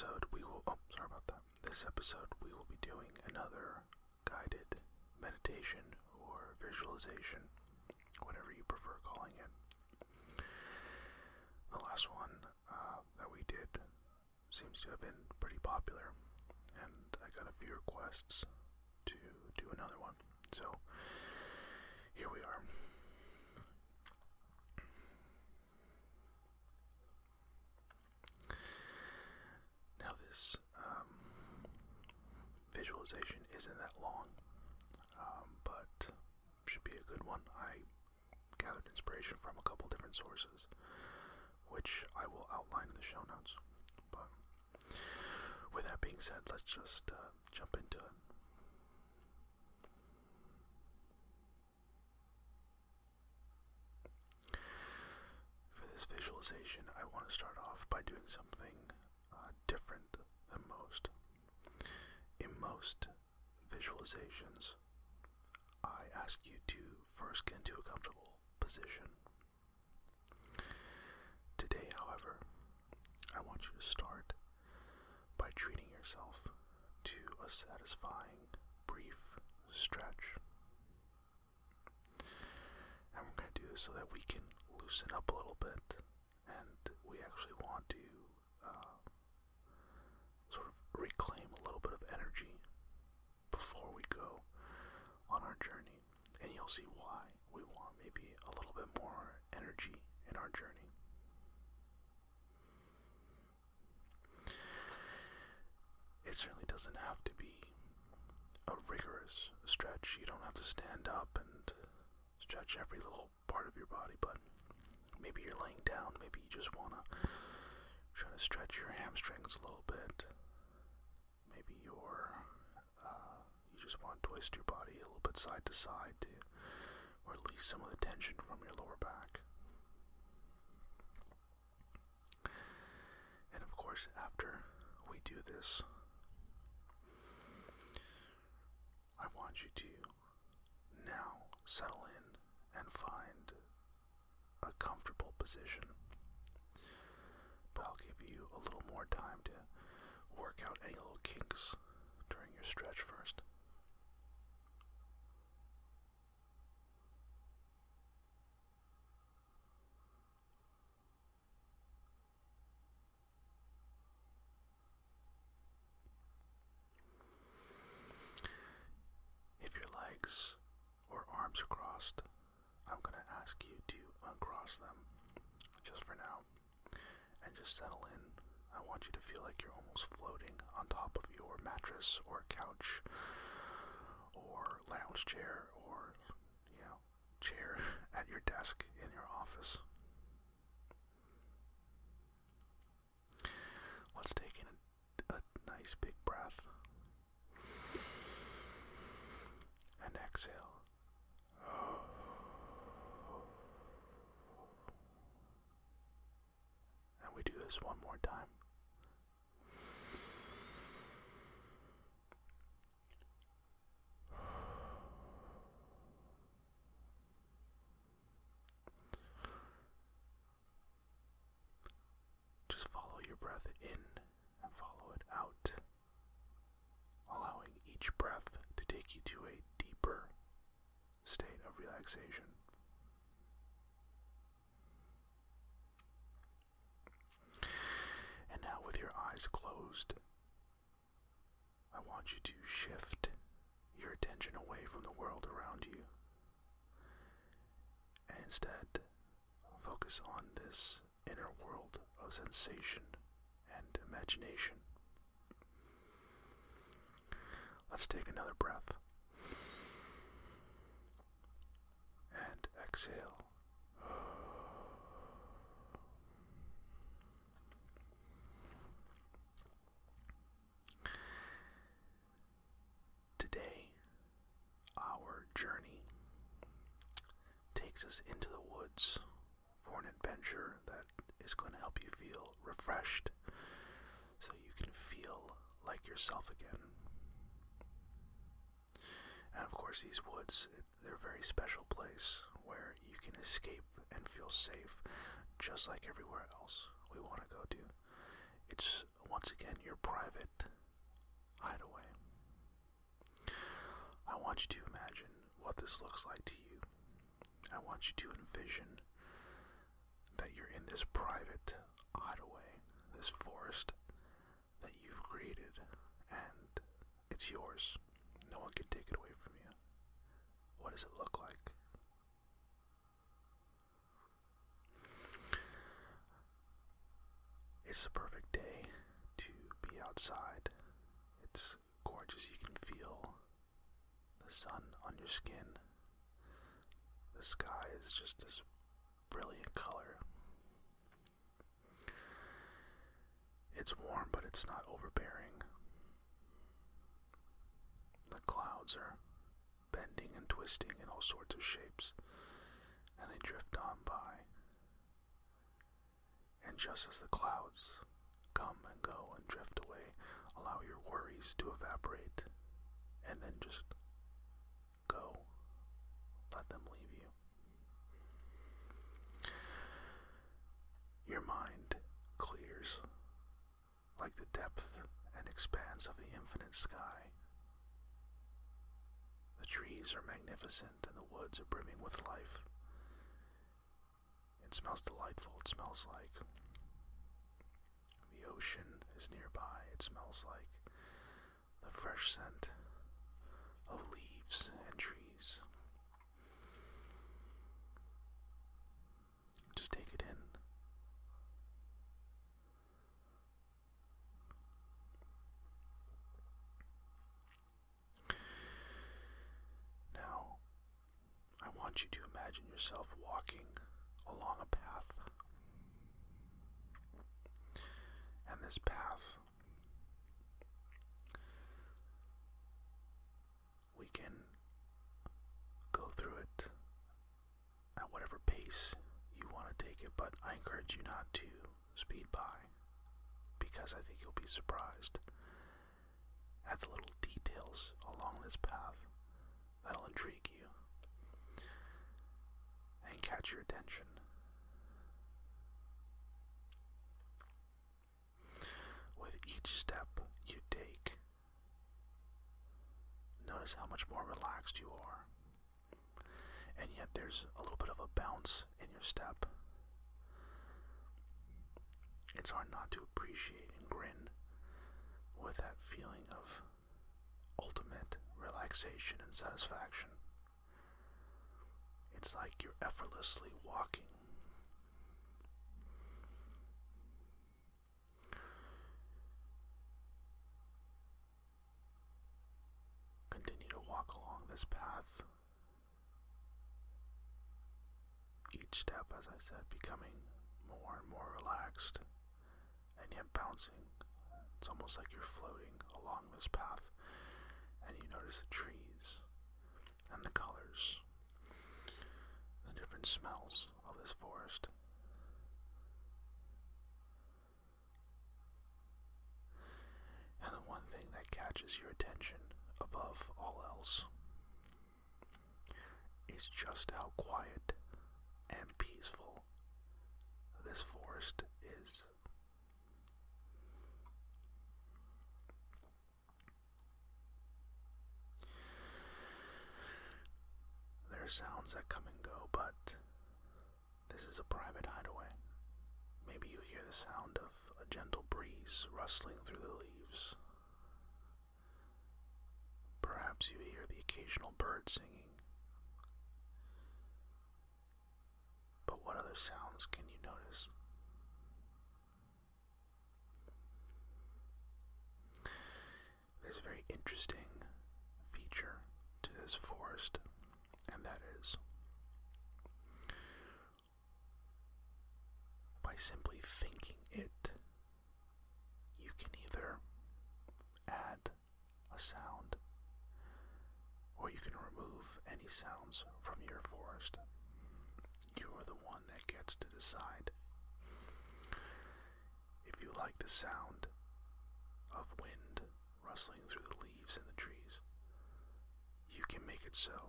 episode we will oh sorry about that. This episode we will be doing another guided meditation or visualization, whatever you prefer calling it. The last one uh, that we did seems to have been pretty popular, and I got a few requests to do another one. So here we are. Now, this um, visualization isn't that long, um, but should be a good one. I gathered inspiration from a couple different which I will outline in the show notes. But with that being said, let's just uh, jump into it. For this visualization, I want to start off by doing something uh, different than most. In most visualizations, I ask you to first get into a comfortable position. Today, however, I want you to start by treating yourself to a satisfying brief stretch. And we're going to do this so that we can loosen up a little bit and we actually want to uh, sort of reclaim a little bit of energy before we go on our journey. And you'll see why we want maybe a little bit more energy in our journey. It certainly doesn't have to be a rigorous stretch. You don't have to stand up and stretch every little part of your body, but maybe you're laying down. Maybe you just want to try to stretch your hamstrings a little bit. Maybe you're, uh, you just want to twist your body a little bit side to side to release some of the tension from your lower back. And of course, after we do this, I want you to now settle in and find a comfortable position. But I'll give you a little more time to work out any little kinks during your stretch first. If your legs or arms are crossed, I'm going to ask you to them just for now and just settle in. I want you to feel like you're almost floating on top of your mattress or couch or lounge chair or, you know, chair at your desk in your office. Let's take in a, a nice big breath and exhale. And we do this one more time. Just follow your breath in and follow it out, allowing each breath to take you to a deeper state of relaxation. And now, with your eyes closed, I want you to shift your attention away from the world around you. And instead focus on this inner world of sensation and imagination. Let's take another breath and exhale. Today, our journey into the woods for an adventure that is going to help you feel refreshed so you can feel like yourself again. And of course, these woods, they're a very special place where you can escape and feel safe, just like everywhere else we want to go to. It's, once again, your private hideaway. I want you to imagine what this looks like to you. I want you to envision that you're in this private hideaway, this forest that you've created, and it's yours. No one can take it away from you. What does it look like? It's the perfect day to be outside. It's gorgeous. You can feel the sun on your skin. The sky is just this brilliant color. It's warm, but it's not overbearing. The clouds are bending and twisting in all sorts of shapes, and they drift on by. And just as the clouds come and go and drift away, allow your worries to evaporate and then just go. Let them leave you. Your mind clears like the depth and expanse of the infinite sky. The trees are magnificent and the woods are brimming with life. It smells delightful. It smells like the ocean is nearby. It smells like the fresh scent of leaves and trees. Just take it in. Now, I want you to imagine yourself walking along a path. And this path, we can go through it at whatever pace you want to take it, but I encourage you not to speed by because I think you'll be surprised at the little details along this path that'll intrigue you catch your attention. With each step you take, notice how much more relaxed you are. And yet there's a little bit of a bounce in your step. It's hard not to appreciate and grin with that feeling of ultimate relaxation and satisfaction. It's like you're effortlessly walking. Continue to walk along this path. Each step, as I said, becoming more and more relaxed and yet bouncing. It's almost like you're floating along this path, and you notice the trees and the colors, the different smells of this forest. And the one thing that catches your attention above all else is just how quiet and peaceful this forest is. There are sounds that come and this is a private hideaway. Maybe you hear the sound of a gentle breeze rustling through the leaves. Perhaps you hear the occasional bird singing. But what other sounds can you notice? There's a very interesting feature to this forest, and that is simply thinking it, you can either add a sound or you can remove any sounds from your forest. You are the one that gets to decide. If you like the sound of wind rustling through the leaves and the trees, you can make it so.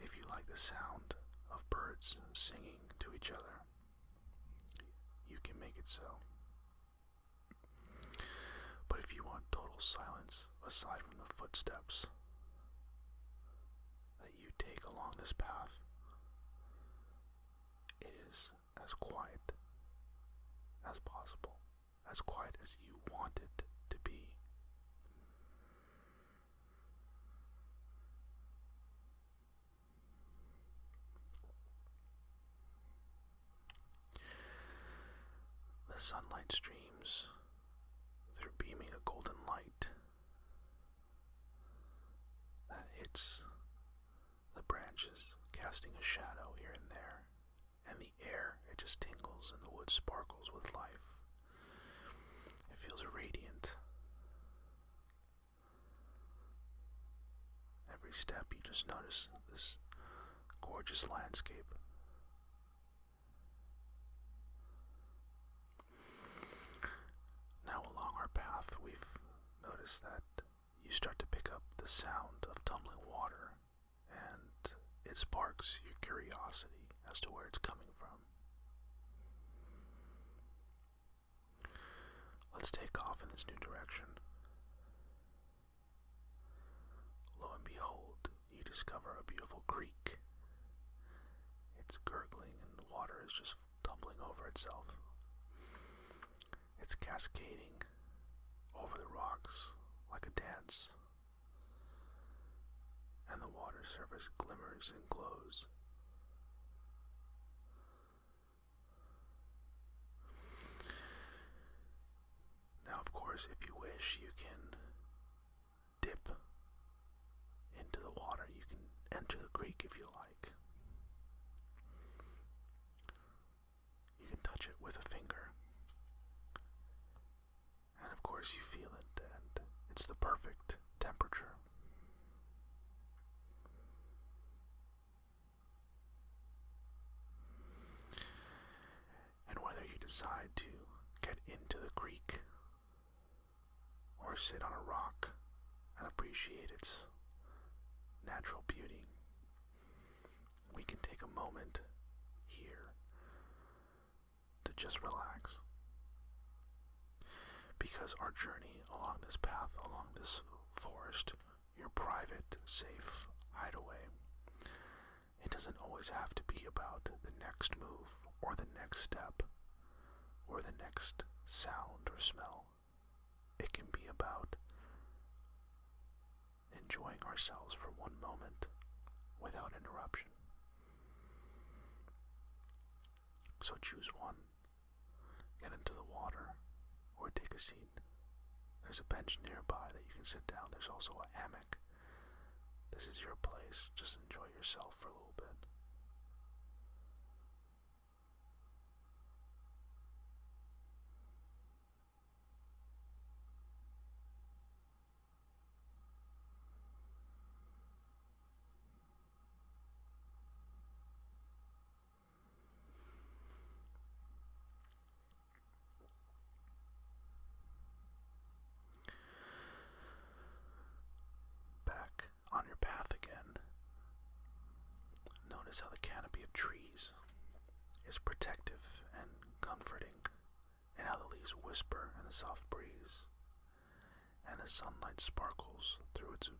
If you like the sound of birds singing to each other, you can make it so. But if you want total silence aside from the footsteps that you take along this path, it is as quiet as possible, as quiet as you want it to be. The sunlight streams through beaming a golden light that hits the branches, casting a shadow here and there, and the air, it just tingles and the wood sparkles with life. It feels radiant. Every step you just notice this gorgeous landscape. Now, along our path, we've noticed that you start to pick up the sound of tumbling water, and it sparks your curiosity as to where it's coming from. Let's take off in this new direction. Lo and behold, you discover a beautiful creek. It's gurgling and the water is just tumbling over itself. It's cascading over the rocks like a dance, and the water surface glimmers and glows. Now, of course, if you wish, you can dip into the water. You can enter the creek if you like. You can touch it with a finger. And of course, you feel it, and it's the perfect temperature. And whether you decide to get into the creek or sit on a rock and appreciate its natural beauty, we can take a moment here to just relax. Because our journey along this path, along this forest, your private, safe hideaway, it doesn't always have to be about the next move or the next step or the next sound or smell. It can be about enjoying ourselves for one moment without interruption. So choose one. Get into the water or take a seat. There's a bench nearby that you can sit down. There's also a hammock. This is your place. Just enjoy yourself for a little bit. Back on your path again. Notice how the canopy of trees is protective and comforting, and how the leaves whisper in the soft breeze, and the sunlight sparkles through its.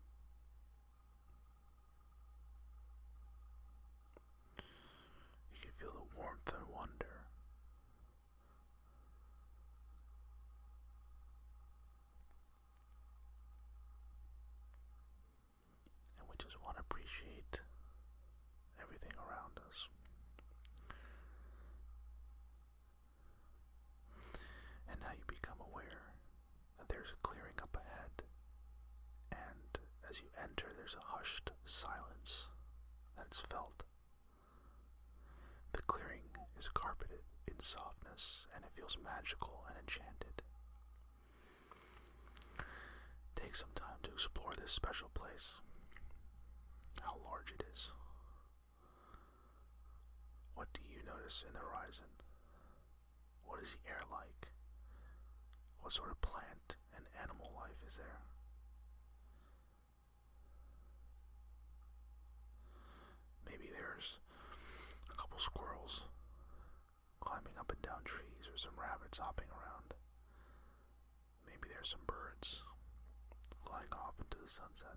You can feel the warmth and wonder. And we just want to appreciate everything around us. And now you become aware that there's a clearing up ahead, and as you enter, there's a hushed silence that is felt. The clearing is carpeted in softness, and it feels magical and enchanted. Take some time to explore this special place. How large it is. What do you notice in the horizon? What is the air like? What sort of plant and animal life is there? Maybe there's a couple squirrels climbing up and down trees or some rabbits hopping around. Maybe there's some birds flying off into the sunset.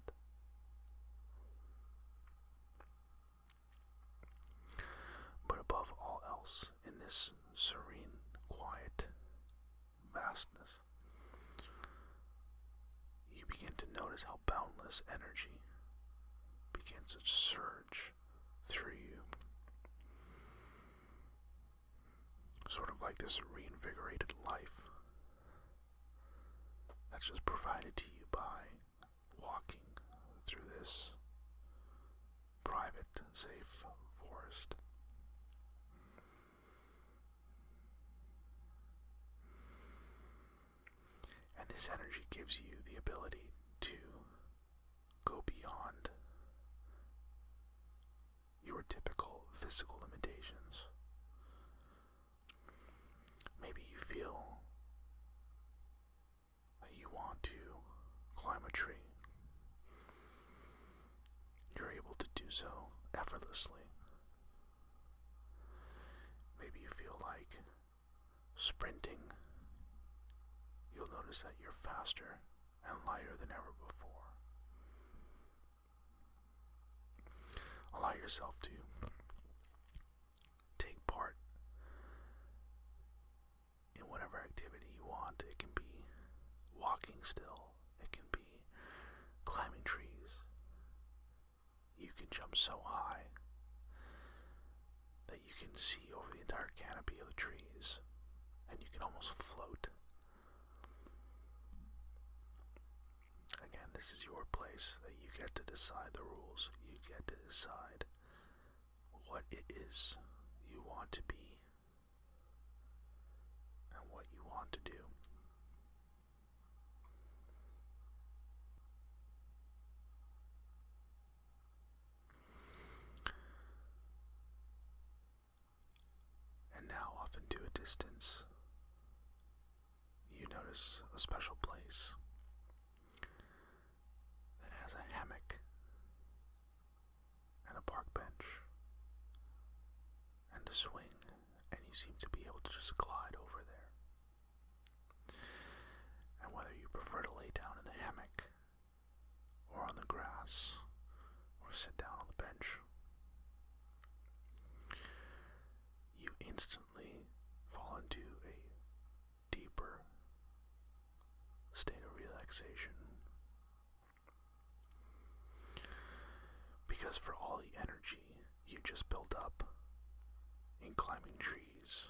But above all else, in this serene, quiet vastness, you begin to notice how boundless energy begins to surge through you. Sort of like this reinvigorated life that's just provided to you by walking through this private, safe forest. And this energy gives you the ability to go beyond your typical physical limitations. Maybe you feel that you want to climb a tree. You're able to do so effortlessly. Maybe you feel like sprinting. You'll notice that you're faster and lighter than ever before. Allow yourself to take part in whatever activity you want. It can be walking still, it can be climbing trees. You can jump so high that you can see over the entire canopy of the trees and you can almost float. Again, this is your place that you get to decide the rules. You get to decide what it is you want to be and what you want to do. And now, off into a distance, you notice a special place that has a hammock and a park bench a swing, and you seem to be able to just glide over there. And whether you prefer to lay down in the hammock or on the grass or sit down on the bench, you instantly fall into a deeper state of relaxation. Because for all the energy you just built up in climbing trees,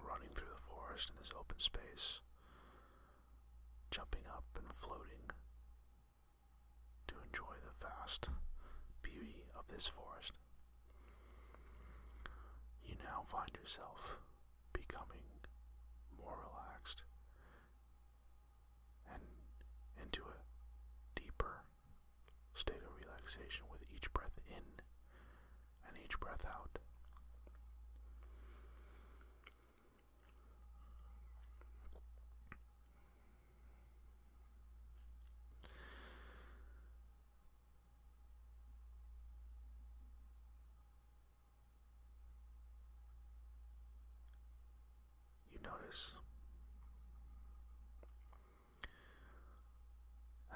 running through the forest in this open space, jumping up and floating to enjoy the vast beauty of this forest, you now find yourself becoming more relaxed and into a deeper state of relaxation with each breath in and each breath out. You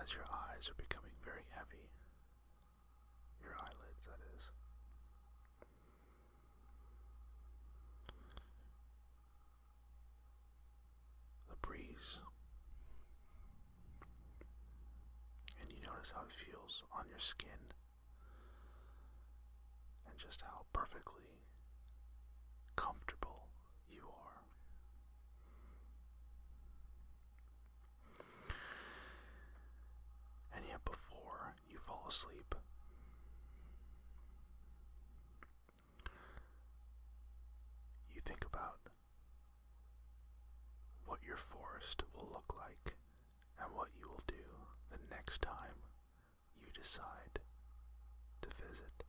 as your eyes are becoming very heavy, your eyelids, that is. The breeze, and you notice how it feels on your skin, and just how perfectly comfortable you are. And yet, before you fall asleep, you think about what your forest will look like and what you will do the next time you decide to visit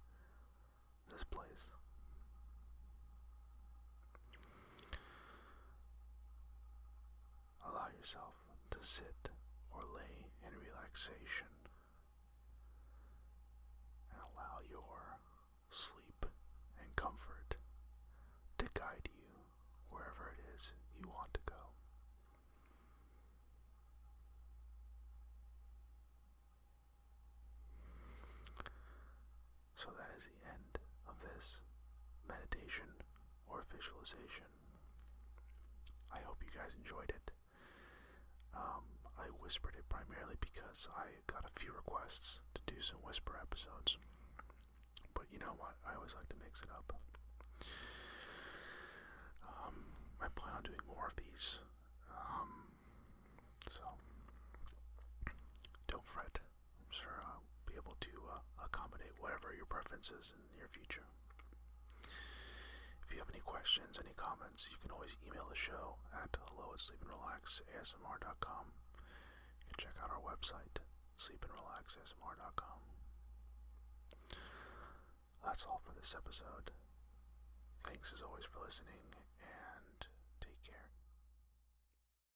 this place. Allow yourself to sit or lay in relaxation and allow your sleep and comfort to guide you meditation I hope you guys enjoyed it. Um, I whispered it primarily because I got a few requests to do some whisper episodes. But you know what? I always like to mix it up. Um, I plan on doing more of these. Um, so, don't fret. I'm sure I'll be able to uh, accommodate whatever your preferences in the near future. If you have any questions, any comments, you can always email the show at hello at sleepandrelaxasmr.com. You can check out our website, sleepandrelaxasmr.com. That's all for this episode. Thanks as always for listening,